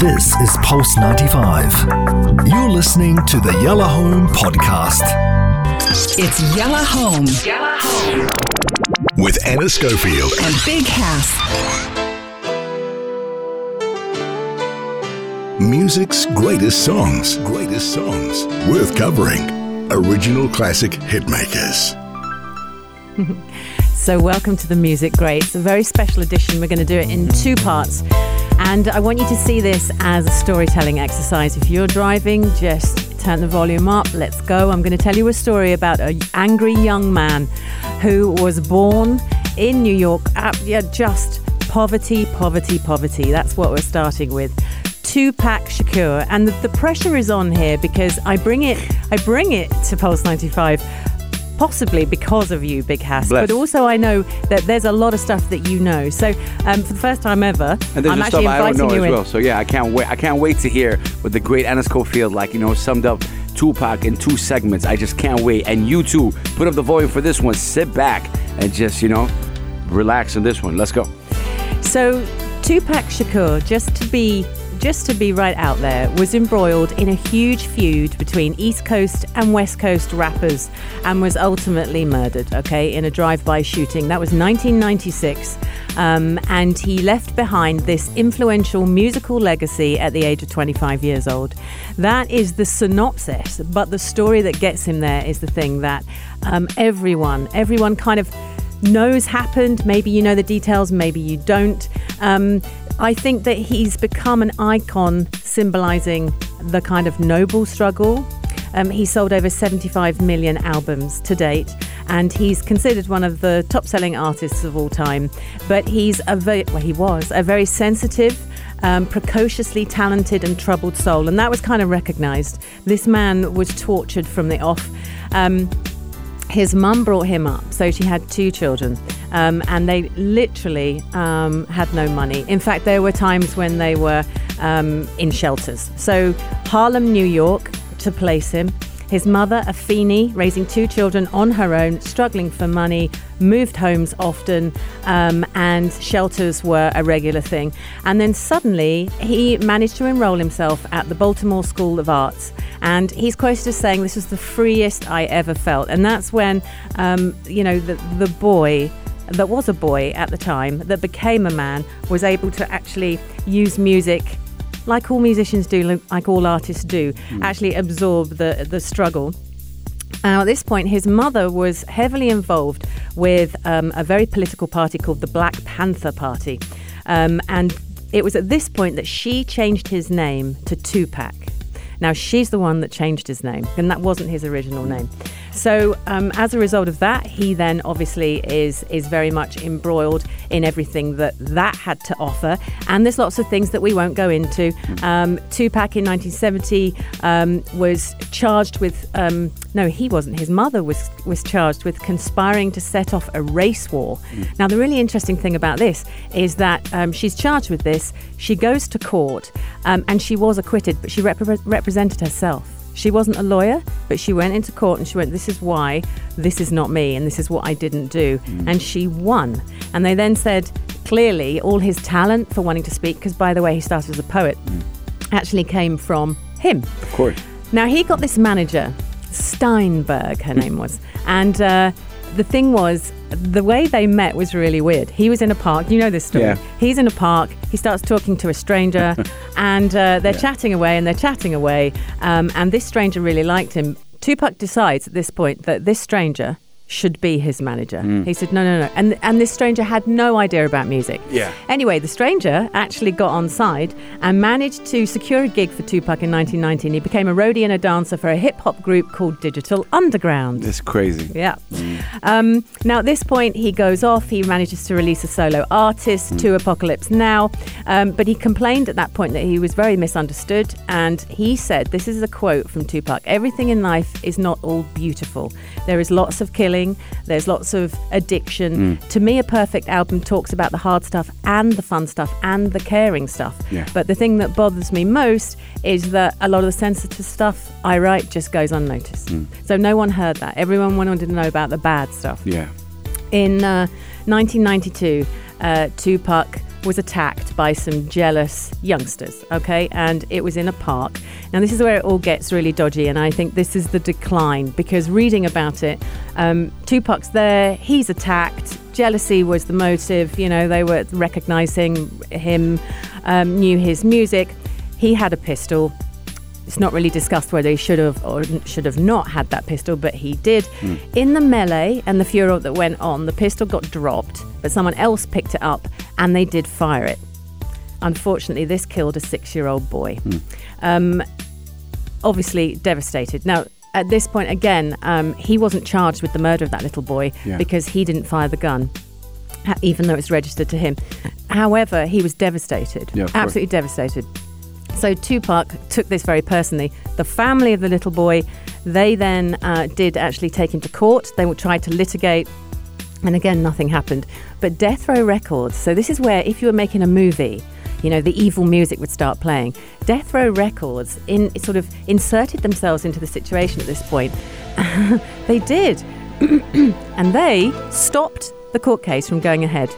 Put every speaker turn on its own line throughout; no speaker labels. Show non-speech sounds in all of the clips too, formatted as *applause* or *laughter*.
This is Pulse 95. You're listening to the Yellow Home Podcast.
It's Yellow Home Yellow Home.
With Anna Schofield.
and Big House.
Music's greatest songs. Greatest songs. Worth covering. Original classic hitmakers. *laughs*
So, welcome to the Music Greats, a very special edition. We're going to do it in two parts. And I want you to see this as a storytelling exercise. If you're driving, just turn the volume up. Let's go. I'm going to tell you a story about an angry young man who was born in New York. At, yeah, just poverty, poverty, poverty. That's what we're starting with. Tupac Shakur, and the, the pressure is on here because I bring it, I bring it to Pulse 95 possibly because of you, Big Hass.
Bless.
But also, I know that there's a lot of stuff that you know. So, um, for the first time ever,
And there's
I'm actually
stuff I don't
inviting
know
you
as
in.
well. So yeah, I can't wait. I can't wait to hear what the great Anna Schofield, like you know, summed up Tupac in two segments. I just can't wait. And you too, put up the volume for this one. Sit back and just you know, relax on this one. Let's go.
So, Tupac Shakur, just to be just to be right out there, was embroiled in a huge feud between East Coast and West Coast rappers and was ultimately murdered, okay, in a drive-by shooting. That was 1996. Um, and he left behind this influential musical legacy at the age of 25 years old. That is the synopsis, but the story that gets him there is the thing that um, everyone, everyone kind of knows happened. Maybe you know the details, maybe you don't. Um, I think that he's become an icon symbolizing the kind of noble struggle. Um, he sold over 75 million albums to date, and he's considered one of the top selling artists of all time. But he's a very, well, he was a very sensitive, um, precociously talented, and troubled soul, and that was kind of recognized. This man was tortured from the off. Um, his mum brought him up, so she had two children, um, and they literally um, had no money. In fact, there were times when they were um, in shelters. So, Harlem, New York, to place him. His mother, Afeni, raising two children on her own, struggling for money, moved homes often, um, and shelters were a regular thing. And then suddenly, he managed to enroll himself at the Baltimore School of Arts. And he's quoted as saying, This was the freest I ever felt. And that's when, um, you know, the, the boy that was a boy at the time that became a man was able to actually use music like all musicians do, like- all artists do, actually absorb the, the struggle. Now, at this point, his mother was heavily involved with um, a very political party called the Black Panther Party. Um, and it was at this point that she changed his name to Tupac. Now, she's the one that changed his name, and that wasn't his original name. So, um, as a result of that, he then obviously is is very much embroiled in everything that that had to offer. And there's lots of things that we won't go into. Um, Tupac in 1970 um, was charged with um, no, he wasn't. His mother was was charged with conspiring to set off a race war. Now, the really interesting thing about this is that um, she's charged with this. She goes to court, um, and she was acquitted, but she repre- represented herself. She wasn't a lawyer, but she went into court and she went, This is why, this is not me, and this is what I didn't do. Mm. And she won. And they then said, clearly, all his talent for wanting to speak, because by the way, he started as a poet, mm. actually came from him.
Of course.
Now, he got this manager, Steinberg, her hmm. name was. And uh, the thing was, the way they met was really weird. He was in a park. You know this story.
Yeah.
He's in a park. He starts talking to a stranger, *laughs* and uh, they're chatting away and they're chatting away. Um, and this stranger really liked him. Tupac decides at this point that this stranger should be his manager. He said, no, no, no. And, and this stranger had no idea about music.
Yeah.
Anyway, the stranger actually got on side and managed to secure a gig for Tupac in 1919. He became a roadie and a dancer for a hip hop group called Digital Underground.
This is crazy.
Yeah. Um, now, at this point, he goes off. He manages to release a solo artist 2Pacalypse Now. Um, but he complained at that point that he was very misunderstood. And he said, This is a quote from Tupac everything in life is not all beautiful. There is lots of killing, there's lots of addiction. To me, a perfect album talks about the hard stuff and the fun stuff and the caring stuff.
Yeah.
But the thing that bothers me most is that a lot of the sensitive stuff I write just goes unnoticed. So no one heard that. Everyone wanted to know about the bad stuff.
Yeah.
In uh, 1992, uh, Tupac was attacked by some jealous youngsters, okay? And it was in a park. Now, this is where it all gets really dodgy, and I think this is the decline because reading about it, um, Tupac's there, he's attacked, jealousy was the motive, you know, they were recognizing him, um, knew his music. He had a pistol. It's not really discussed whether he should have or should have not had that pistol, but he did. In the melee and the furor that went on, the pistol got dropped, but someone else picked it up and they did fire it. Unfortunately, this killed a six year old boy. Um, obviously, devastated. Now, at this point, again, um, he wasn't charged with the murder of that little boy
Yeah.
because he didn't fire the gun, even though it's registered to him. However, he was devastated,
Yeah, of course.
absolutely devastated. So Tupac took this very personally. The family of the little boy, they then uh, did actually take him to court. They tried to litigate, and again, nothing happened. But Death Row Records, so this is where if you were making a movie, you know, the evil music would start playing. Death Row Records in sort of inserted themselves into the situation at this point. *laughs* they did. *clears throat* and they stopped the court case from going ahead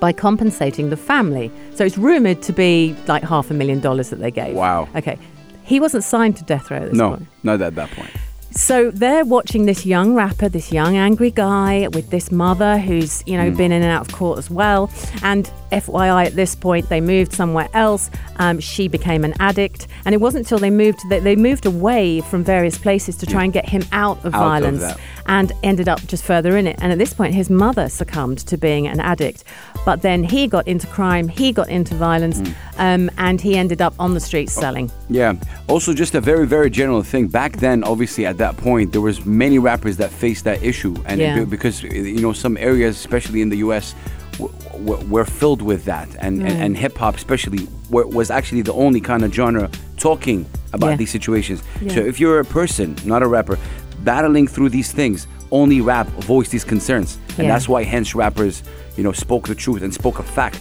by compensating the family. So it's rumored to be like half a million dollars that they gave.
Wow.
Okay. He wasn't signed to death row at this
No,
point.
No, not at that point.
So they're watching this young rapper, this young angry guy with this mother who's, you know, been in and out of court as well. And FYI, at this point, they moved somewhere else. Um, she became an addict, and it wasn't until they moved they, they moved away from various places to try and get him out of
Out
violence,
that.
and ended up just further in it. And at this point, his mother succumbed to being an addict, but then he got into crime, he got into violence, um, and he ended up on the streets selling.
Yeah. Also, just a very, very general thing. Back then, obviously, at that point, there was many rappers that faced that issue, and
Yeah.
it- because you know some areas, especially in the U.S., w- w- were filled with that, and and, and hip hop, especially, was actually the only kind of genre talking about
Yeah.
these situations.
Yeah.
So if you're a person, not a rapper, battling through these things, only rap voiced these concerns, and that's why hence rappers, you know, spoke the truth and spoke a fact.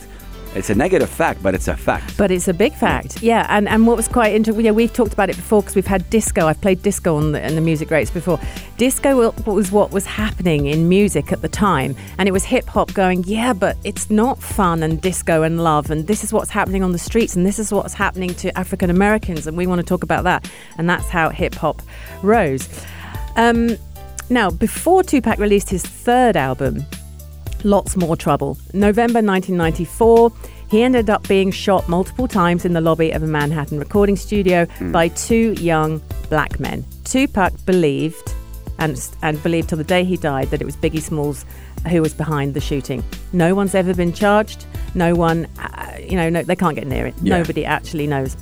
It's a negative fact, but it's a fact.
But it's a big fact, yeah. And and what was quite interesting, yeah, we've talked about it before because we've had disco. I've played disco on the, in the Music Greats before. Disco was what was happening in music at the time, and it was hip hop going, yeah, but it's not fun and disco and love, and this is what's happening on the streets, and this is what's happening to African Americans, and we want to talk about that, and that's how hip hop rose. Um, now, before Tupac released his third album, lots more trouble. November 1994, he ended up being shot multiple times in the lobby of a Manhattan recording studio by two young black men. Tupac believed, and, and believed till the day he died, that it was Biggie Smalls who was behind the shooting. No one's ever been charged. No one, uh, you know, no, they can't get near it.
Yeah.
Nobody actually knows.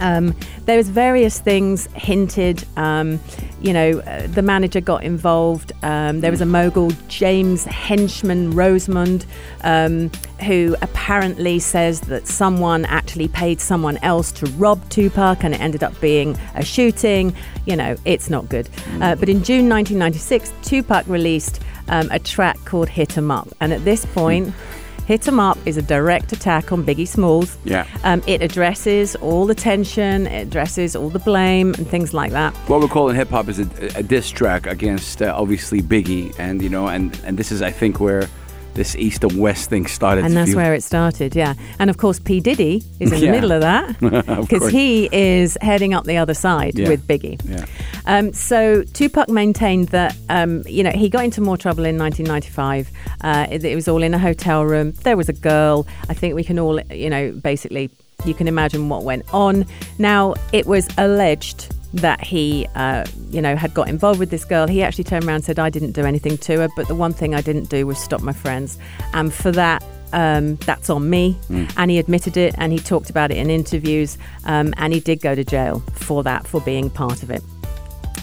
Um, there was various things hinted. Um, you know, uh, the manager got involved. Um, there was a mogul, James Henchman Rosemond, um, who apparently says that someone actually paid someone else to rob Tupac, and it ended up being a shooting. You know, it's not good. Uh, but in June 1996, Tupac released um, a track called "Hit 'Em Up," and at this point. *laughs* Hit 'em Up is a direct attack on Biggie Smalls.
Yeah.
Um, it addresses all the tension, it addresses all the blame and things like that.
What we're calling hip hop is a, a diss track against uh, obviously Biggie, and you know, and and this is I think where this east and west thing started.
And that's
feel-
where it started, yeah. And of course, P. Diddy is in
Yeah.
the middle of that *laughs* because he is heading up the other side
Yeah.
with Biggie.
Yeah.
Um, so Tupac maintained that, um, you know, he got into more trouble in 1995. Uh, it, it was all in a hotel room. There was a girl. I think we can all, you know, basically, you can imagine what went on. Now, it was alleged that he, uh, you know, had got involved with this girl. He actually turned around and said, I didn't do anything to her, but the one thing I didn't do was stop my friends. And for that, um, that's on me. And he admitted it and he talked about it in interviews. Um, and he did go to jail for that, for being part of it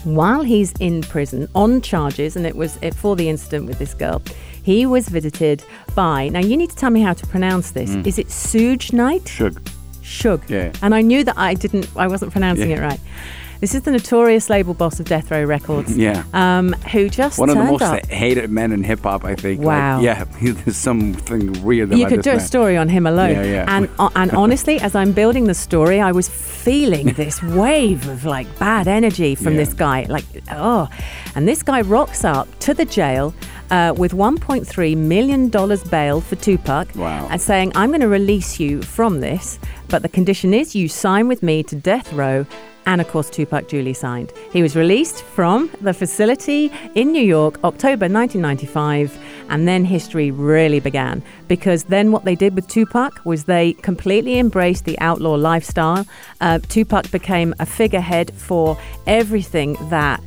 while he's in prison on charges, and it was for the incident with this girl, he was visited by. Now, you need to tell me how to pronounce this. Is it Suge Knight?
Shug.
Shug.
Yeah.
And I knew that I didn't, I wasn't pronouncing
Yeah.
it right. This is the notorious label boss of Death Row Records. *laughs*
Yeah.
Um, who just
One of the most
up.
hated men in hip hop, I think. Like,
Wow.
yeah, *laughs* there's something weird about
You could do a story on him alone.
Yeah, yeah.
And uh, and *laughs* honestly, as I'm building the story, I was feeling this wave of like bad energy from
Yeah.
this guy. Like, oh. And this guy rocks up to the jail uh, with 1.3 million dollars bail for Tupac,
Wow.
and saying, "I'm going to release you from this, but the condition is you sign with me to death row." And of course, Tupac duly signed. He was released from the facility in New York, October 1995, and then history really began. Because then what they did with Tupac was they completely embraced the outlaw lifestyle. Uh, Tupac became a figurehead for everything that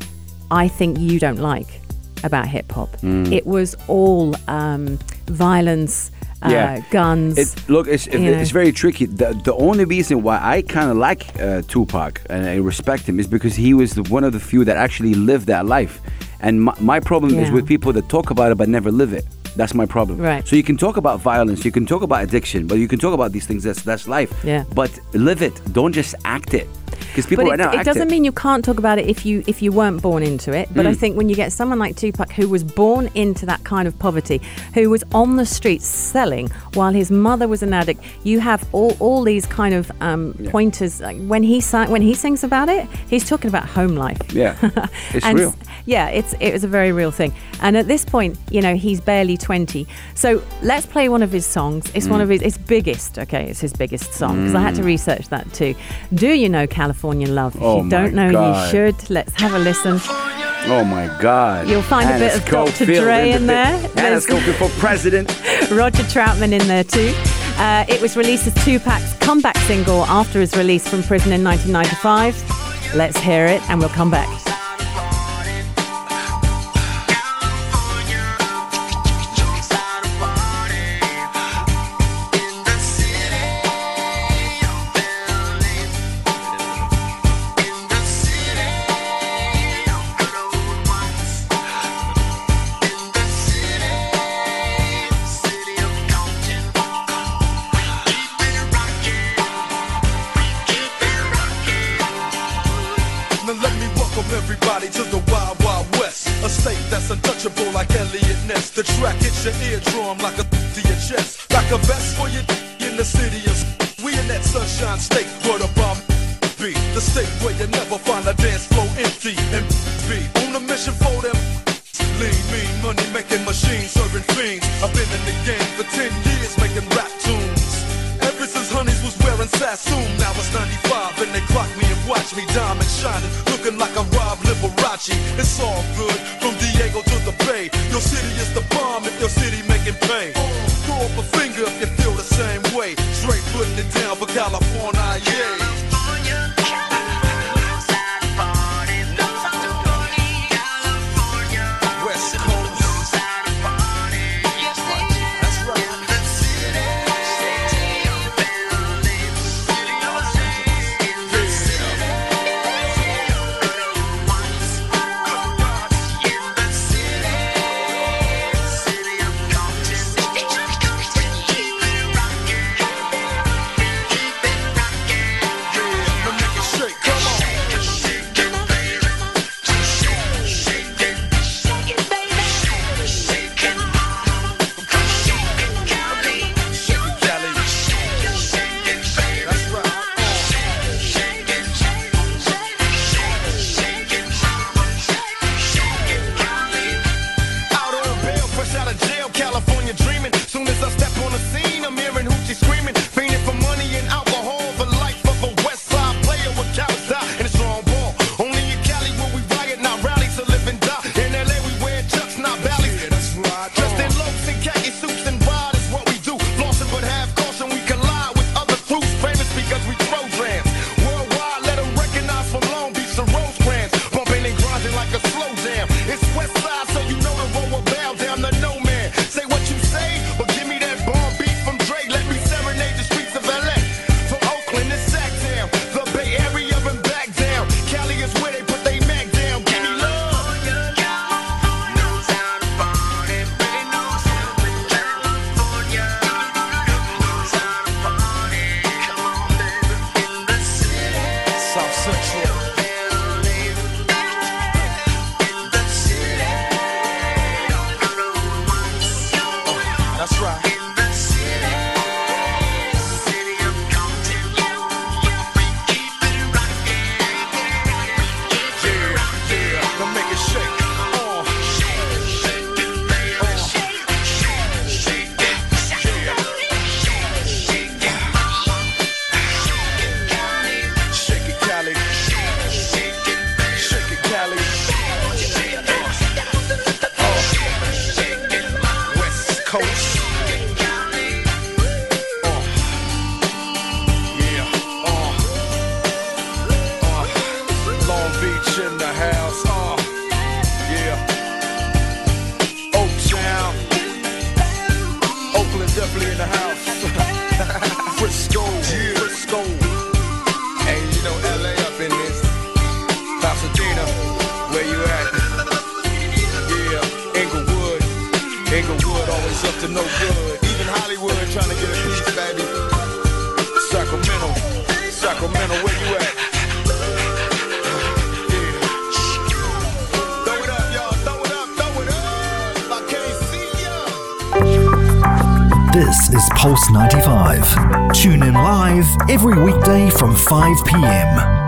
I think you don't like about hip hop.
Mm.
It was all um, violence, uh, guns.
It, look, it's,
know.
it's very tricky. The, the only reason why I kind of like uh, Tupac and I respect him is because he was the, one of the few that actually lived that life. And my, my problem is with people that talk about it but never live it. That's my problem.
Right.
So you can talk about violence, you can talk about addiction, but you can talk about these things. That's that's life.
Yeah.
But live it. Don't just act it. Because people
but
right
it,
now
it
act
doesn't mean you can't talk about it if you if you weren't born into it. But I
Mm.
think when you get someone like Tupac, who was born into that kind of poverty, who was on the streets selling while his mother was an addict, you have all, all these kind of um, pointers. Like when he si- when he sings about it, he's talking about home life.
Yeah. *laughs* It's
and
real.
Yeah, it's it was a very real thing. And at this point, you know, he's barely twenty. So let's play one of his songs. It's
Mm.
one of his it's biggest. Okay, it's his biggest song because I had to research that too. Do you know California Love? If
Oh
you don't know,
God.
you should. Let's have a listen.
Oh my God.
You'll find a bit of Dr. Dre
the
in there.
Anna Schofield for president. *laughs*
Roger Troutman in there too. Uh, it was released as Tupac's comeback single after his release from prison in 1995. Let's hear it, and we'll come back.
Everybody to the Wild Wild West. A state that's untouchable like Eliot Ness. The track hits your eardrum like a to your chest. Like a vest for you in the city of We in that sunshine state where the bomb be. The state where you never find a dance floor empty and be on a mission for them. Lean, mean, money making machines, serving fiends. I've been in the game for 10 years making rap tunes. Ever since Honeys was wearing Sassoon, now it's 95 watch me diamond shining, looking like a Rob Liberace. It's all good from Diego to the Bay. Your city is the bomb if your city making pay. Throw up a finger if you to no good. Even Hollywood trying to get a piece, baby. Sacramento, Sacramento, where you at?
This is Pulse 95. Tune in live every weekday from 5 p.m.